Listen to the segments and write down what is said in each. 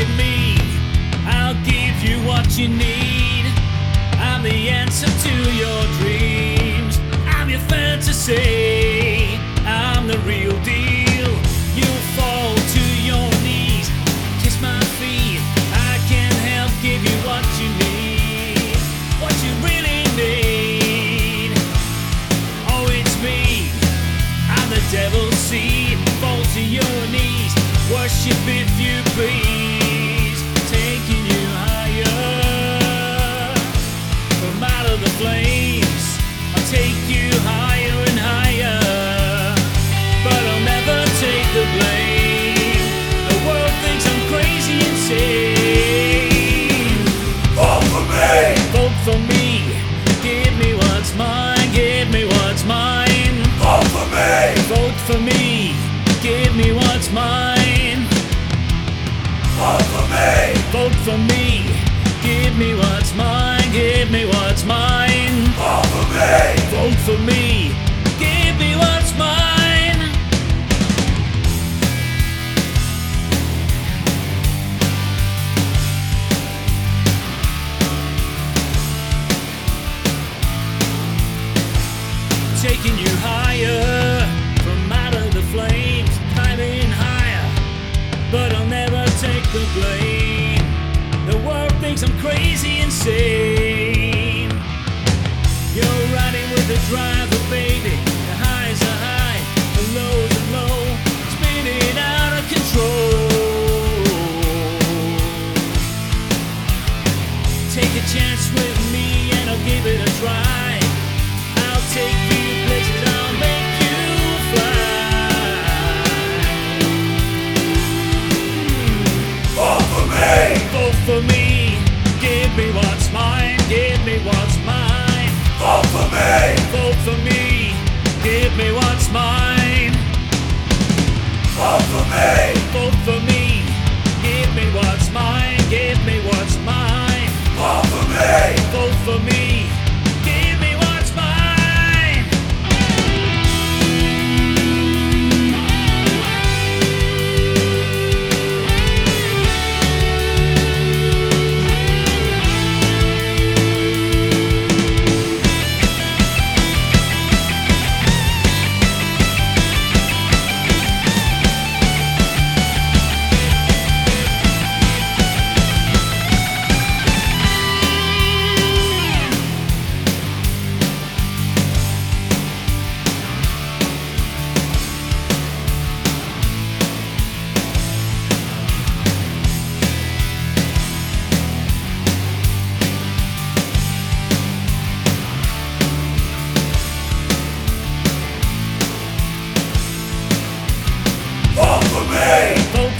at me, I'll give you what you need. I'm the answer to your dreams, I'm your fantasy, I'm the real deal. You'll fall to your knees, kiss my feet. I can help give you what you need, what you really need. Oh, it's me, I'm the devil's seed, fall to your knees worship if you please. Vote for me, give me what's mine. Vote for me! Vote for me, give me what's mine, give me what's mine. Vote for me! Vote for me, give me what's mine. Taking you higher flames, climbing higher, but I'll never take the blame. The world thinks I'm crazy, insane. You're riding with the driver, baby. The highs are high, the lows are low, spinning out of control. Take a chance with me and I'll give it a try. I'll take you places, what's mine, give me what's mine. Vote for me! Vote for me, give me what's mine.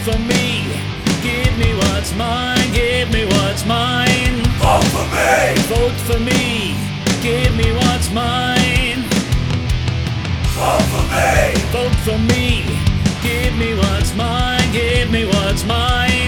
For me, give me what's mine, give me what's mine. Vote for me! Vote for me, give me what's mine. Vote for me! Vote for me, give me what's mine, give me what's mine.